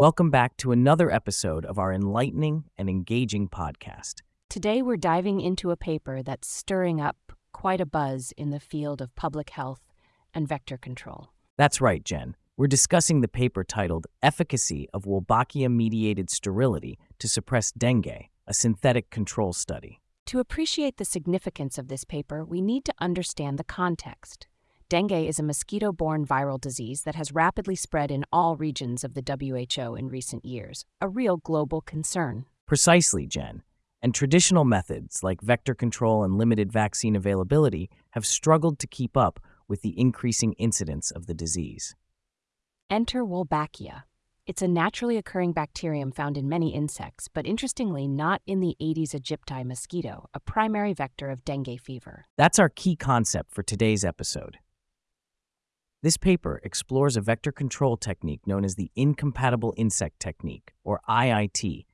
Welcome back to another episode of our enlightening and engaging podcast. Today, we're diving into a paper that's stirring up quite a buzz in the field of public health and vector control. That's right, Jen. We're discussing the paper titled Efficacy of Wolbachia Mediated Sterility to Suppress Dengue, a Synthetic Control Study. To appreciate the significance of this paper, we need to understand the context. Dengue is a mosquito borne viral disease that has rapidly spread in all regions of the WHO in recent years, a real global concern. Precisely, Jen. And traditional methods like vector control and limited vaccine availability have struggled to keep up with the increasing incidence of the disease. Enter Wolbachia. It's a naturally occurring bacterium found in many insects, but interestingly, not in the Aedes aegypti mosquito, a primary vector of dengue fever. That's our key concept for today's episode. This paper explores a vector control technique known as the incompatible insect technique, or IIT.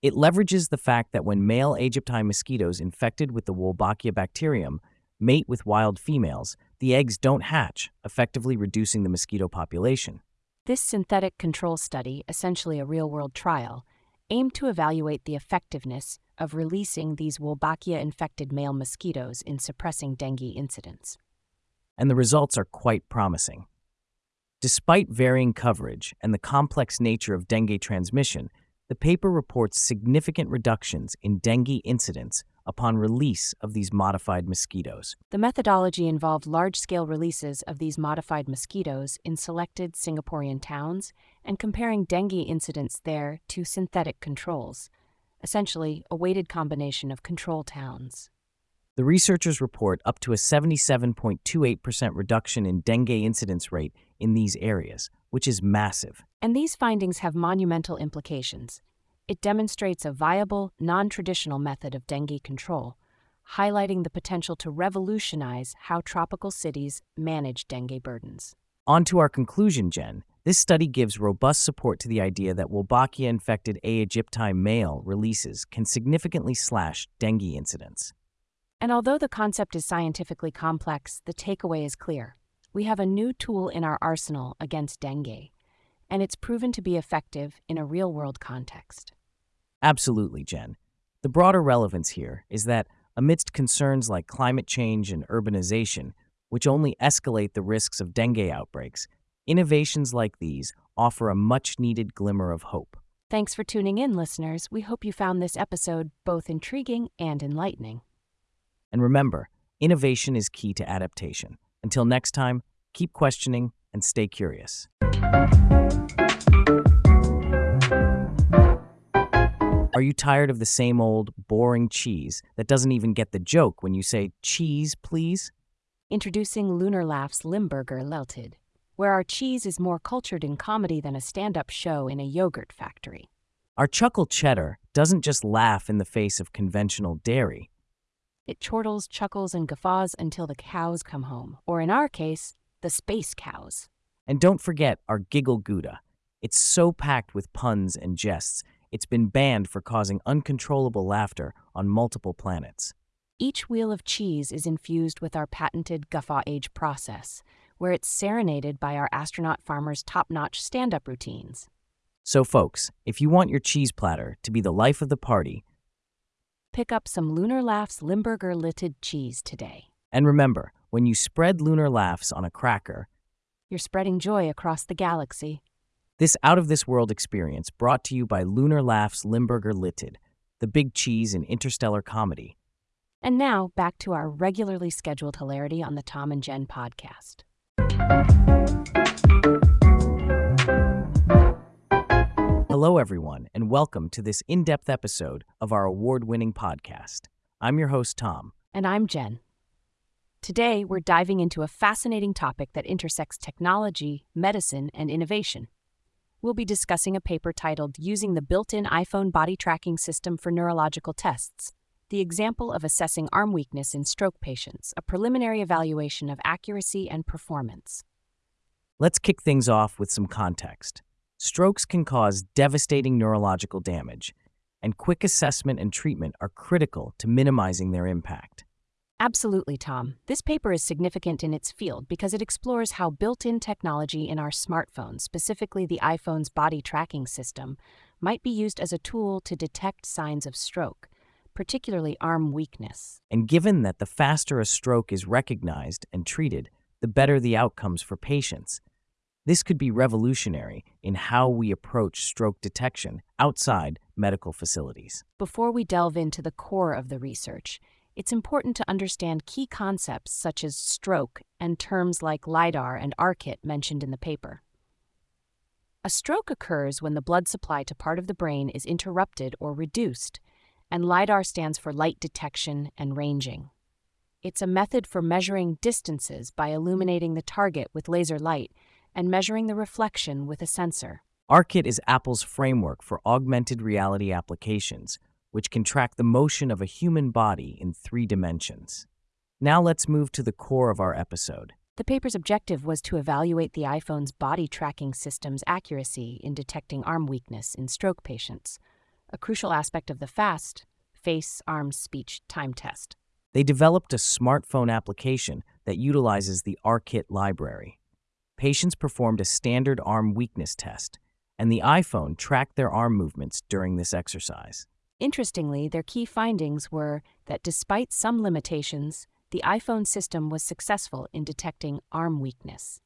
It leverages the fact that when male Aegypti mosquitoes infected with the Wolbachia bacterium mate with wild females, the eggs don't hatch, effectively reducing the mosquito population. This synthetic control study, essentially a real world trial, aimed to evaluate the effectiveness of releasing these Wolbachia infected male mosquitoes in suppressing dengue incidence and the results are quite promising. Despite varying coverage and the complex nature of dengue transmission, the paper reports significant reductions in dengue incidence upon release of these modified mosquitoes. The methodology involved large scale releases of these modified mosquitoes in selected Singaporean towns and comparing dengue incidence there to synthetic controls, essentially, a weighted combination of control towns. The researchers report up to a 77.28% reduction in dengue incidence rate in these areas, which is massive. And these findings have monumental implications. It demonstrates a viable, non traditional method of dengue control, highlighting the potential to revolutionize how tropical cities manage dengue burdens. On to our conclusion, Jen. This study gives robust support to the idea that Wolbachia infected A. aegypti male releases can significantly slash dengue incidence. And although the concept is scientifically complex, the takeaway is clear. We have a new tool in our arsenal against dengue, and it's proven to be effective in a real world context. Absolutely, Jen. The broader relevance here is that amidst concerns like climate change and urbanization, which only escalate the risks of dengue outbreaks, innovations like these offer a much needed glimmer of hope. Thanks for tuning in, listeners. We hope you found this episode both intriguing and enlightening. And remember, innovation is key to adaptation. Until next time, keep questioning and stay curious. Are you tired of the same old, boring cheese that doesn't even get the joke when you say, cheese, please? Introducing Lunar Laughs Limburger Lilted, where our cheese is more cultured in comedy than a stand up show in a yogurt factory. Our chuckle cheddar doesn't just laugh in the face of conventional dairy. It chortles, chuckles, and guffaws until the cows come home, or in our case, the space cows. And don't forget our Giggle Gouda. It's so packed with puns and jests, it's been banned for causing uncontrollable laughter on multiple planets. Each wheel of cheese is infused with our patented Guffaw Age process, where it's serenaded by our astronaut farmers' top notch stand up routines. So, folks, if you want your cheese platter to be the life of the party, Pick up some Lunar Laughs Limburger Lilted cheese today. And remember, when you spread Lunar Laughs on a cracker, you're spreading joy across the galaxy. This out of this world experience brought to you by Lunar Laughs Limburger Lilted, the big cheese in interstellar comedy. And now, back to our regularly scheduled hilarity on the Tom and Jen podcast. Hello, everyone, and welcome to this in depth episode of our award winning podcast. I'm your host, Tom. And I'm Jen. Today, we're diving into a fascinating topic that intersects technology, medicine, and innovation. We'll be discussing a paper titled Using the Built in iPhone Body Tracking System for Neurological Tests The Example of Assessing Arm Weakness in Stroke Patients, a preliminary evaluation of accuracy and performance. Let's kick things off with some context. Strokes can cause devastating neurological damage, and quick assessment and treatment are critical to minimizing their impact. Absolutely, Tom. This paper is significant in its field because it explores how built in technology in our smartphones, specifically the iPhone's body tracking system, might be used as a tool to detect signs of stroke, particularly arm weakness. And given that the faster a stroke is recognized and treated, the better the outcomes for patients. This could be revolutionary in how we approach stroke detection outside medical facilities. Before we delve into the core of the research, it's important to understand key concepts such as stroke and terms like LIDAR and ARKit mentioned in the paper. A stroke occurs when the blood supply to part of the brain is interrupted or reduced, and LIDAR stands for light detection and ranging. It's a method for measuring distances by illuminating the target with laser light and measuring the reflection with a sensor. ARKit is Apple's framework for augmented reality applications, which can track the motion of a human body in three dimensions. Now let's move to the core of our episode. The paper's objective was to evaluate the iPhone's body tracking system's accuracy in detecting arm weakness in stroke patients, a crucial aspect of the FAST face, arm, speech time test. They developed a smartphone application that utilizes the ARKit library. Patients performed a standard arm weakness test, and the iPhone tracked their arm movements during this exercise. Interestingly, their key findings were that despite some limitations, the iPhone system was successful in detecting arm weakness.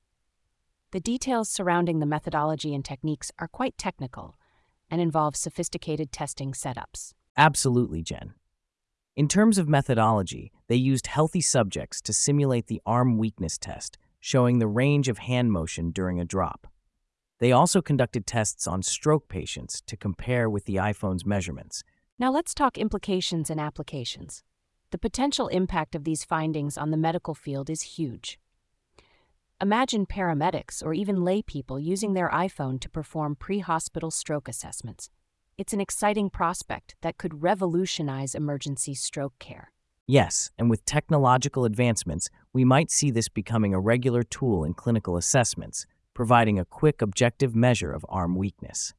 The details surrounding the methodology and techniques are quite technical and involve sophisticated testing setups. Absolutely, Jen. In terms of methodology, they used healthy subjects to simulate the arm weakness test, showing the range of hand motion during a drop. They also conducted tests on stroke patients to compare with the iPhone's measurements, now let's talk implications and applications. The potential impact of these findings on the medical field is huge. Imagine paramedics or even lay people using their iPhone to perform pre hospital stroke assessments. It's an exciting prospect that could revolutionize emergency stroke care. Yes, and with technological advancements, we might see this becoming a regular tool in clinical assessments, providing a quick objective measure of arm weakness.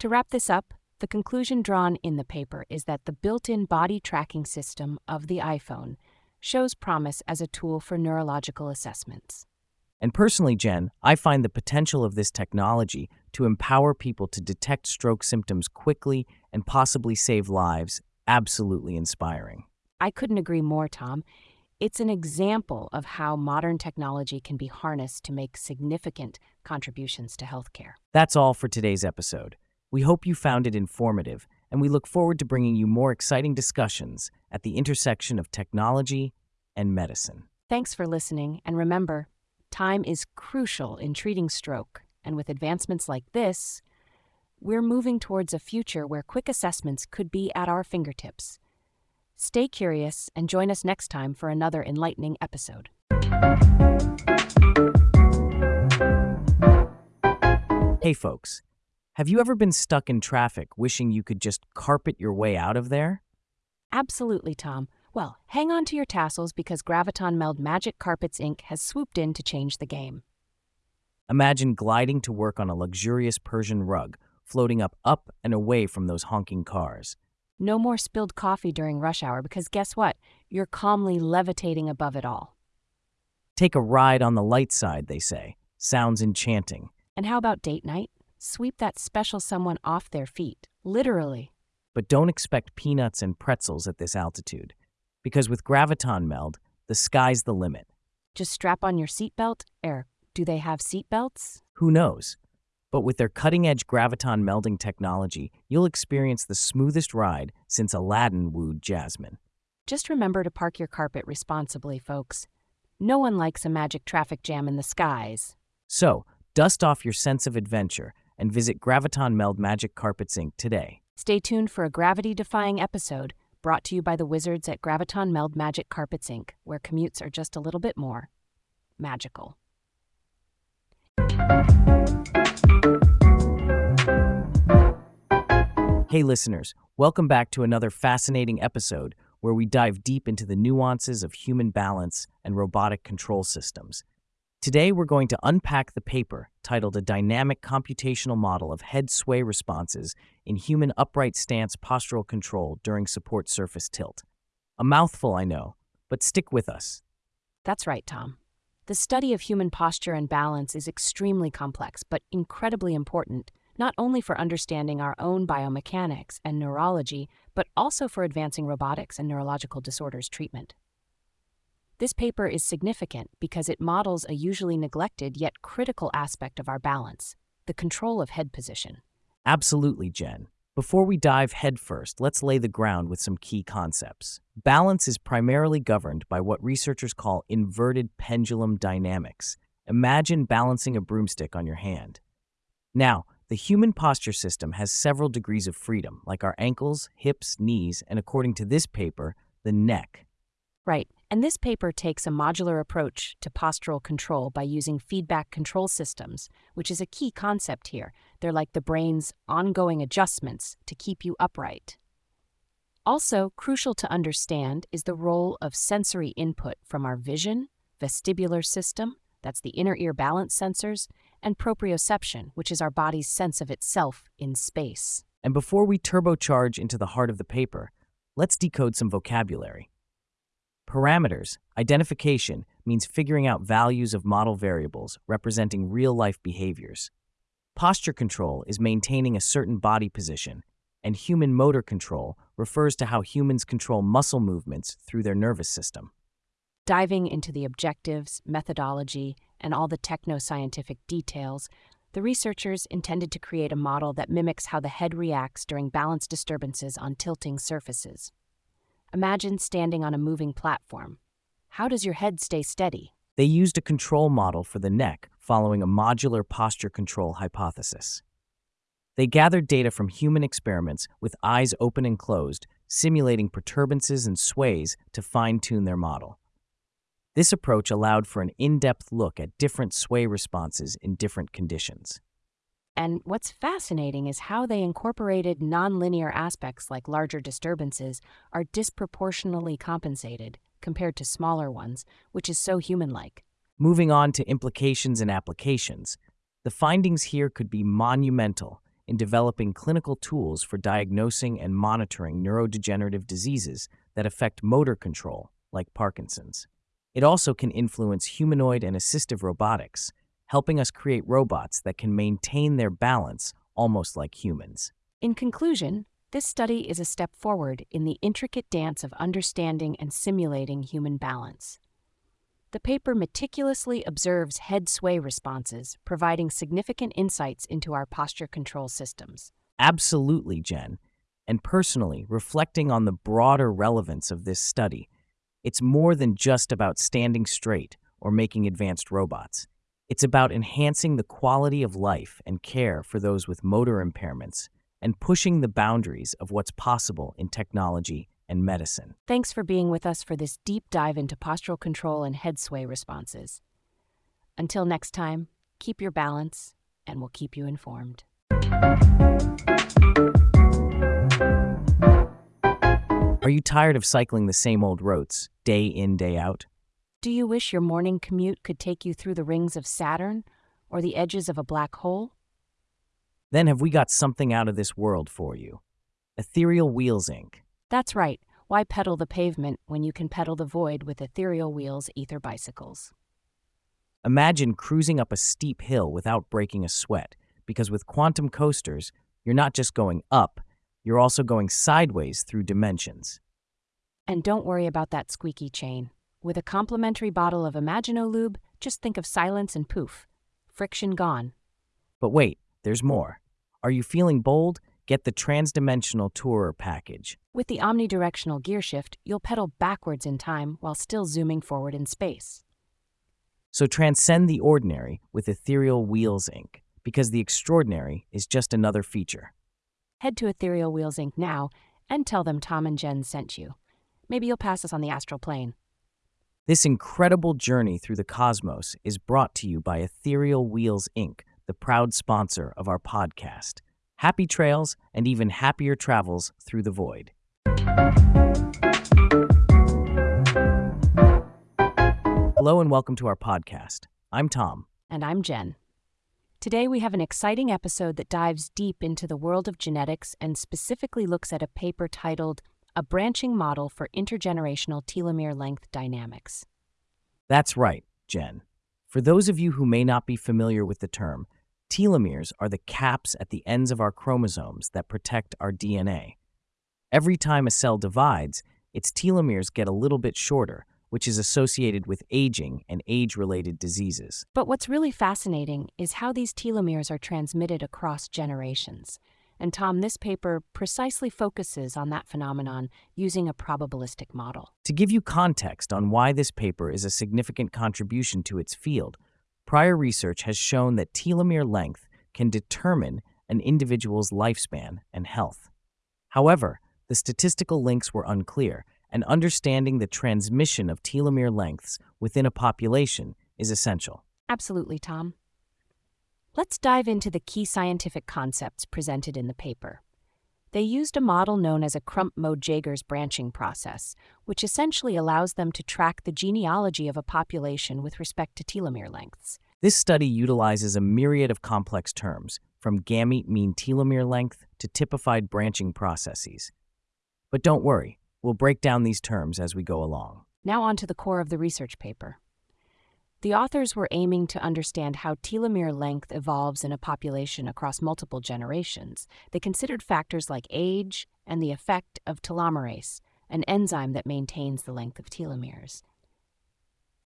To wrap this up, the conclusion drawn in the paper is that the built in body tracking system of the iPhone shows promise as a tool for neurological assessments. And personally, Jen, I find the potential of this technology to empower people to detect stroke symptoms quickly and possibly save lives absolutely inspiring. I couldn't agree more, Tom. It's an example of how modern technology can be harnessed to make significant contributions to healthcare. That's all for today's episode. We hope you found it informative, and we look forward to bringing you more exciting discussions at the intersection of technology and medicine. Thanks for listening, and remember, time is crucial in treating stroke, and with advancements like this, we're moving towards a future where quick assessments could be at our fingertips. Stay curious and join us next time for another enlightening episode. Hey, folks. Have you ever been stuck in traffic wishing you could just carpet your way out of there? Absolutely, Tom. Well, hang on to your tassels because Graviton Meld Magic Carpets Inc. has swooped in to change the game. Imagine gliding to work on a luxurious Persian rug, floating up, up, and away from those honking cars. No more spilled coffee during rush hour because guess what? You're calmly levitating above it all. Take a ride on the light side, they say. Sounds enchanting. And how about date night? Sweep that special someone off their feet, literally. But don't expect peanuts and pretzels at this altitude, because with Graviton Meld, the sky's the limit. Just strap on your seatbelt. Er, do they have seatbelts? Who knows? But with their cutting edge Graviton melding technology, you'll experience the smoothest ride since Aladdin wooed Jasmine. Just remember to park your carpet responsibly, folks. No one likes a magic traffic jam in the skies. So, dust off your sense of adventure and visit Graviton Meld Magic Carpets Inc. today. Stay tuned for a gravity defying episode brought to you by the wizards at Graviton Meld Magic Carpets Inc., where commutes are just a little bit more magical. Hey, listeners, welcome back to another fascinating episode where we dive deep into the nuances of human balance and robotic control systems. Today, we're going to unpack the paper titled A Dynamic Computational Model of Head Sway Responses in Human Upright Stance Postural Control During Support Surface Tilt. A mouthful, I know, but stick with us. That's right, Tom. The study of human posture and balance is extremely complex, but incredibly important, not only for understanding our own biomechanics and neurology, but also for advancing robotics and neurological disorders treatment. This paper is significant because it models a usually neglected yet critical aspect of our balance the control of head position. Absolutely, Jen. Before we dive headfirst, let's lay the ground with some key concepts. Balance is primarily governed by what researchers call inverted pendulum dynamics. Imagine balancing a broomstick on your hand. Now, the human posture system has several degrees of freedom, like our ankles, hips, knees, and according to this paper, the neck. Right. And this paper takes a modular approach to postural control by using feedback control systems, which is a key concept here. They're like the brain's ongoing adjustments to keep you upright. Also, crucial to understand is the role of sensory input from our vision, vestibular system, that's the inner ear balance sensors, and proprioception, which is our body's sense of itself in space. And before we turbocharge into the heart of the paper, let's decode some vocabulary. Parameters, identification, means figuring out values of model variables representing real-life behaviors. Posture control is maintaining a certain body position, and human motor control refers to how humans control muscle movements through their nervous system. Diving into the objectives, methodology, and all the techno-scientific details, the researchers intended to create a model that mimics how the head reacts during balance disturbances on tilting surfaces. Imagine standing on a moving platform. How does your head stay steady? They used a control model for the neck following a modular posture control hypothesis. They gathered data from human experiments with eyes open and closed, simulating perturbances and sways to fine tune their model. This approach allowed for an in depth look at different sway responses in different conditions. And what's fascinating is how they incorporated nonlinear aspects like larger disturbances are disproportionately compensated compared to smaller ones, which is so human like. Moving on to implications and applications, the findings here could be monumental in developing clinical tools for diagnosing and monitoring neurodegenerative diseases that affect motor control, like Parkinson's. It also can influence humanoid and assistive robotics, helping us create robots that can maintain their balance almost like humans. In conclusion, this study is a step forward in the intricate dance of understanding and simulating human balance. The paper meticulously observes head sway responses, providing significant insights into our posture control systems. Absolutely, Jen. And personally, reflecting on the broader relevance of this study, it's more than just about standing straight or making advanced robots. It's about enhancing the quality of life and care for those with motor impairments and pushing the boundaries of what's possible in technology and medicine. Thanks for being with us for this deep dive into postural control and head sway responses. Until next time, keep your balance, and we'll keep you informed. Are you tired of cycling the same old roads, day in, day out? Do you wish your morning commute could take you through the rings of Saturn or the edges of a black hole? Then have we got something out of this world for you. Ethereal Wheels Inc. That's right. Why pedal the pavement when you can pedal the void with Ethereal Wheels Ether bicycles? Imagine cruising up a steep hill without breaking a sweat, because with quantum coasters, you're not just going up, you're also going sideways through dimensions. And don't worry about that squeaky chain. With a complimentary bottle of Imaginolube, just think of silence and poof. Friction gone. But wait, there's more. Are you feeling bold? Get the Transdimensional Tourer package. With the omnidirectional gear shift, you'll pedal backwards in time while still zooming forward in space. So transcend the ordinary with Ethereal Wheels Inc., because the extraordinary is just another feature. Head to Ethereal Wheels Inc. now and tell them Tom and Jen sent you. Maybe you'll pass us on the astral plane. This incredible journey through the cosmos is brought to you by Ethereal Wheels Inc., the proud sponsor of our podcast. Happy trails and even happier travels through the void. Hello and welcome to our podcast. I'm Tom. And I'm Jen. Today we have an exciting episode that dives deep into the world of genetics and specifically looks at a paper titled a branching model for intergenerational telomere length dynamics. That's right, Jen. For those of you who may not be familiar with the term, telomeres are the caps at the ends of our chromosomes that protect our DNA. Every time a cell divides, its telomeres get a little bit shorter, which is associated with aging and age related diseases. But what's really fascinating is how these telomeres are transmitted across generations. And Tom, this paper precisely focuses on that phenomenon using a probabilistic model. To give you context on why this paper is a significant contribution to its field, prior research has shown that telomere length can determine an individual's lifespan and health. However, the statistical links were unclear, and understanding the transmission of telomere lengths within a population is essential. Absolutely, Tom. Let's dive into the key scientific concepts presented in the paper. They used a model known as a Crump-Mode-Jagers branching process, which essentially allows them to track the genealogy of a population with respect to telomere lengths. This study utilizes a myriad of complex terms, from gamete mean telomere length to typified branching processes. But don't worry, we'll break down these terms as we go along. Now, on to the core of the research paper. The authors were aiming to understand how telomere length evolves in a population across multiple generations. They considered factors like age and the effect of telomerase, an enzyme that maintains the length of telomeres.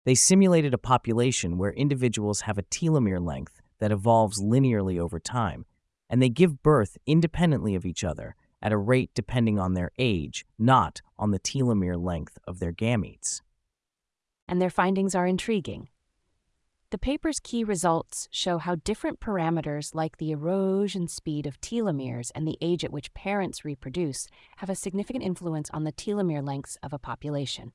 They simulated a population where individuals have a telomere length that evolves linearly over time, and they give birth independently of each other at a rate depending on their age, not on the telomere length of their gametes. And their findings are intriguing. The paper's key results show how different parameters like the erosion speed of telomeres and the age at which parents reproduce have a significant influence on the telomere lengths of a population.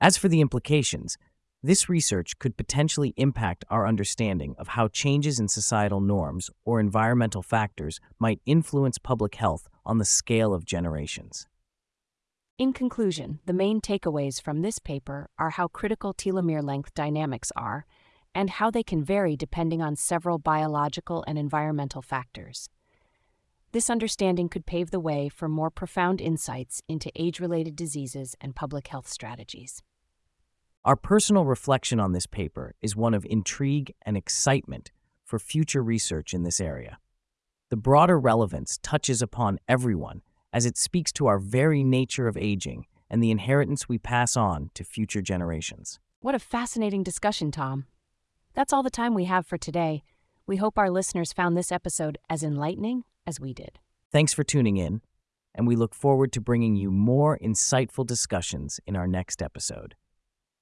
As for the implications, this research could potentially impact our understanding of how changes in societal norms or environmental factors might influence public health on the scale of generations. In conclusion, the main takeaways from this paper are how critical telomere length dynamics are and how they can vary depending on several biological and environmental factors. This understanding could pave the way for more profound insights into age related diseases and public health strategies. Our personal reflection on this paper is one of intrigue and excitement for future research in this area. The broader relevance touches upon everyone as it speaks to our very nature of aging and the inheritance we pass on to future generations. What a fascinating discussion, Tom. That's all the time we have for today. We hope our listeners found this episode as enlightening as we did. Thanks for tuning in, and we look forward to bringing you more insightful discussions in our next episode.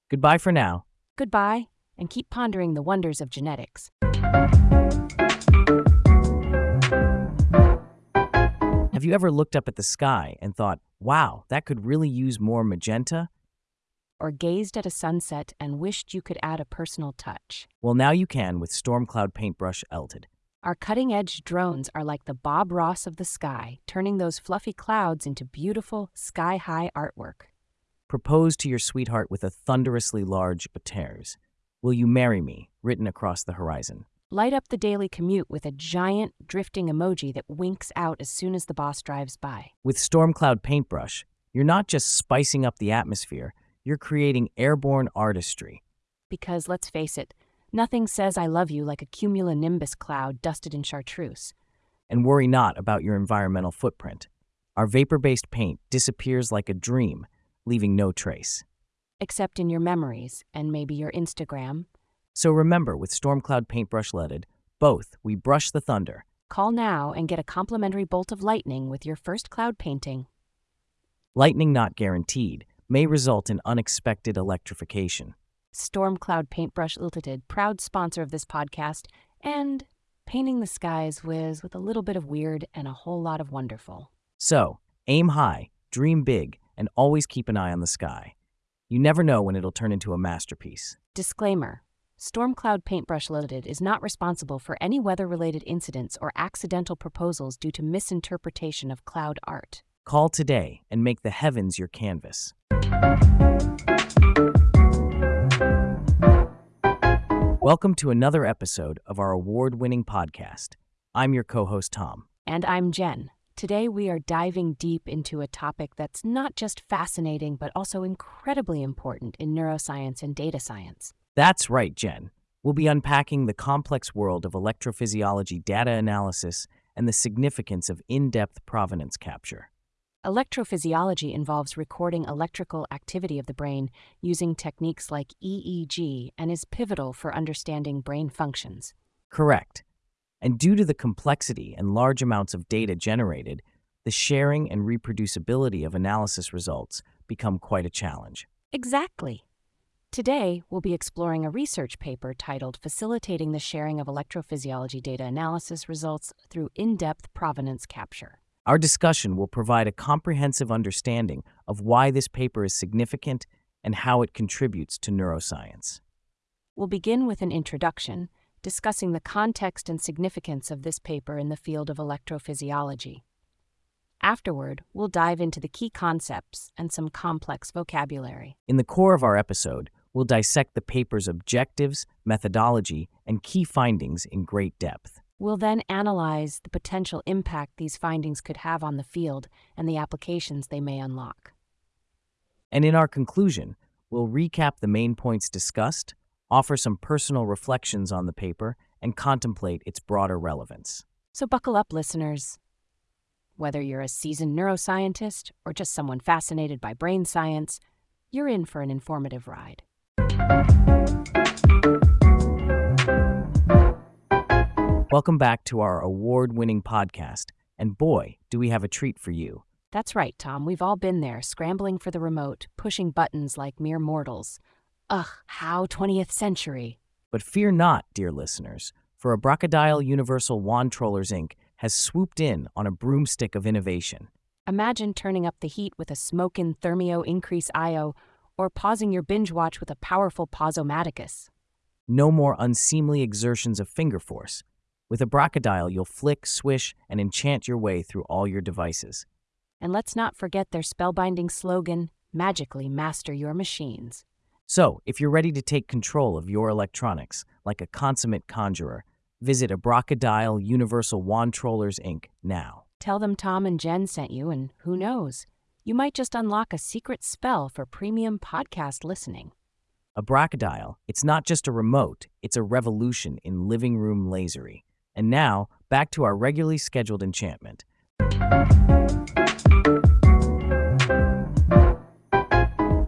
Goodbye for now. Goodbye, and keep pondering the wonders of genetics. Have you ever looked up at the sky and thought, wow, that could really use more magenta? Or gazed at a sunset and wished you could add a personal touch? Well, now you can with Stormcloud Paintbrush Elted. Our cutting edge drones are like the Bob Ross of the sky, turning those fluffy clouds into beautiful, sky high artwork. Propose to your sweetheart with a thunderously large Bateres. Will you marry me? written across the horizon. Light up the daily commute with a giant drifting emoji that winks out as soon as the boss drives by. With Stormcloud Paintbrush, you're not just spicing up the atmosphere, you're creating airborne artistry. Because let's face it, nothing says I love you like a cumulonimbus cloud dusted in chartreuse. And worry not about your environmental footprint. Our vapor based paint disappears like a dream leaving no trace. Except in your memories and maybe your Instagram. So remember, with Stormcloud Paintbrush Leaded, both we brush the thunder. Call now and get a complimentary bolt of lightning with your first cloud painting. Lightning not guaranteed may result in unexpected electrification. Stormcloud Paintbrush Limited, proud sponsor of this podcast, and painting the skies whiz with a little bit of weird and a whole lot of wonderful. So, aim high, dream big, and always keep an eye on the sky. You never know when it'll turn into a masterpiece. Disclaimer Stormcloud Paintbrush Limited is not responsible for any weather related incidents or accidental proposals due to misinterpretation of cloud art. Call today and make the heavens your canvas. Welcome to another episode of our award winning podcast. I'm your co host, Tom. And I'm Jen. Today, we are diving deep into a topic that's not just fascinating, but also incredibly important in neuroscience and data science. That's right, Jen. We'll be unpacking the complex world of electrophysiology data analysis and the significance of in depth provenance capture. Electrophysiology involves recording electrical activity of the brain using techniques like EEG and is pivotal for understanding brain functions. Correct. And due to the complexity and large amounts of data generated, the sharing and reproducibility of analysis results become quite a challenge. Exactly. Today, we'll be exploring a research paper titled Facilitating the Sharing of Electrophysiology Data Analysis Results Through In Depth Provenance Capture. Our discussion will provide a comprehensive understanding of why this paper is significant and how it contributes to neuroscience. We'll begin with an introduction discussing the context and significance of this paper in the field of electrophysiology. Afterward, we'll dive into the key concepts and some complex vocabulary. In the core of our episode, we'll dissect the paper's objectives, methodology, and key findings in great depth. We'll then analyze the potential impact these findings could have on the field and the applications they may unlock. And in our conclusion, we'll recap the main points discussed, offer some personal reflections on the paper, and contemplate its broader relevance. So buckle up, listeners. Whether you're a seasoned neuroscientist or just someone fascinated by brain science, you're in for an informative ride. Welcome back to our award winning podcast. And boy, do we have a treat for you. That's right, Tom. We've all been there, scrambling for the remote, pushing buttons like mere mortals. Ugh, how 20th century. But fear not, dear listeners, for Abracadial Universal Wand Trollers Inc. has swooped in on a broomstick of innovation. Imagine turning up the heat with a smokin' Thermio Increase IO or pausing your binge watch with a powerful Pausomaticus. No more unseemly exertions of finger force. With Abracadial, you'll flick, swish, and enchant your way through all your devices. And let's not forget their spellbinding slogan magically master your machines. So, if you're ready to take control of your electronics like a consummate conjurer, visit Abracadial Universal Wand Trollers Inc. now. Tell them Tom and Jen sent you, and who knows, you might just unlock a secret spell for premium podcast listening. Abracadial, it's not just a remote, it's a revolution in living room lasery. And now, back to our regularly scheduled enchantment.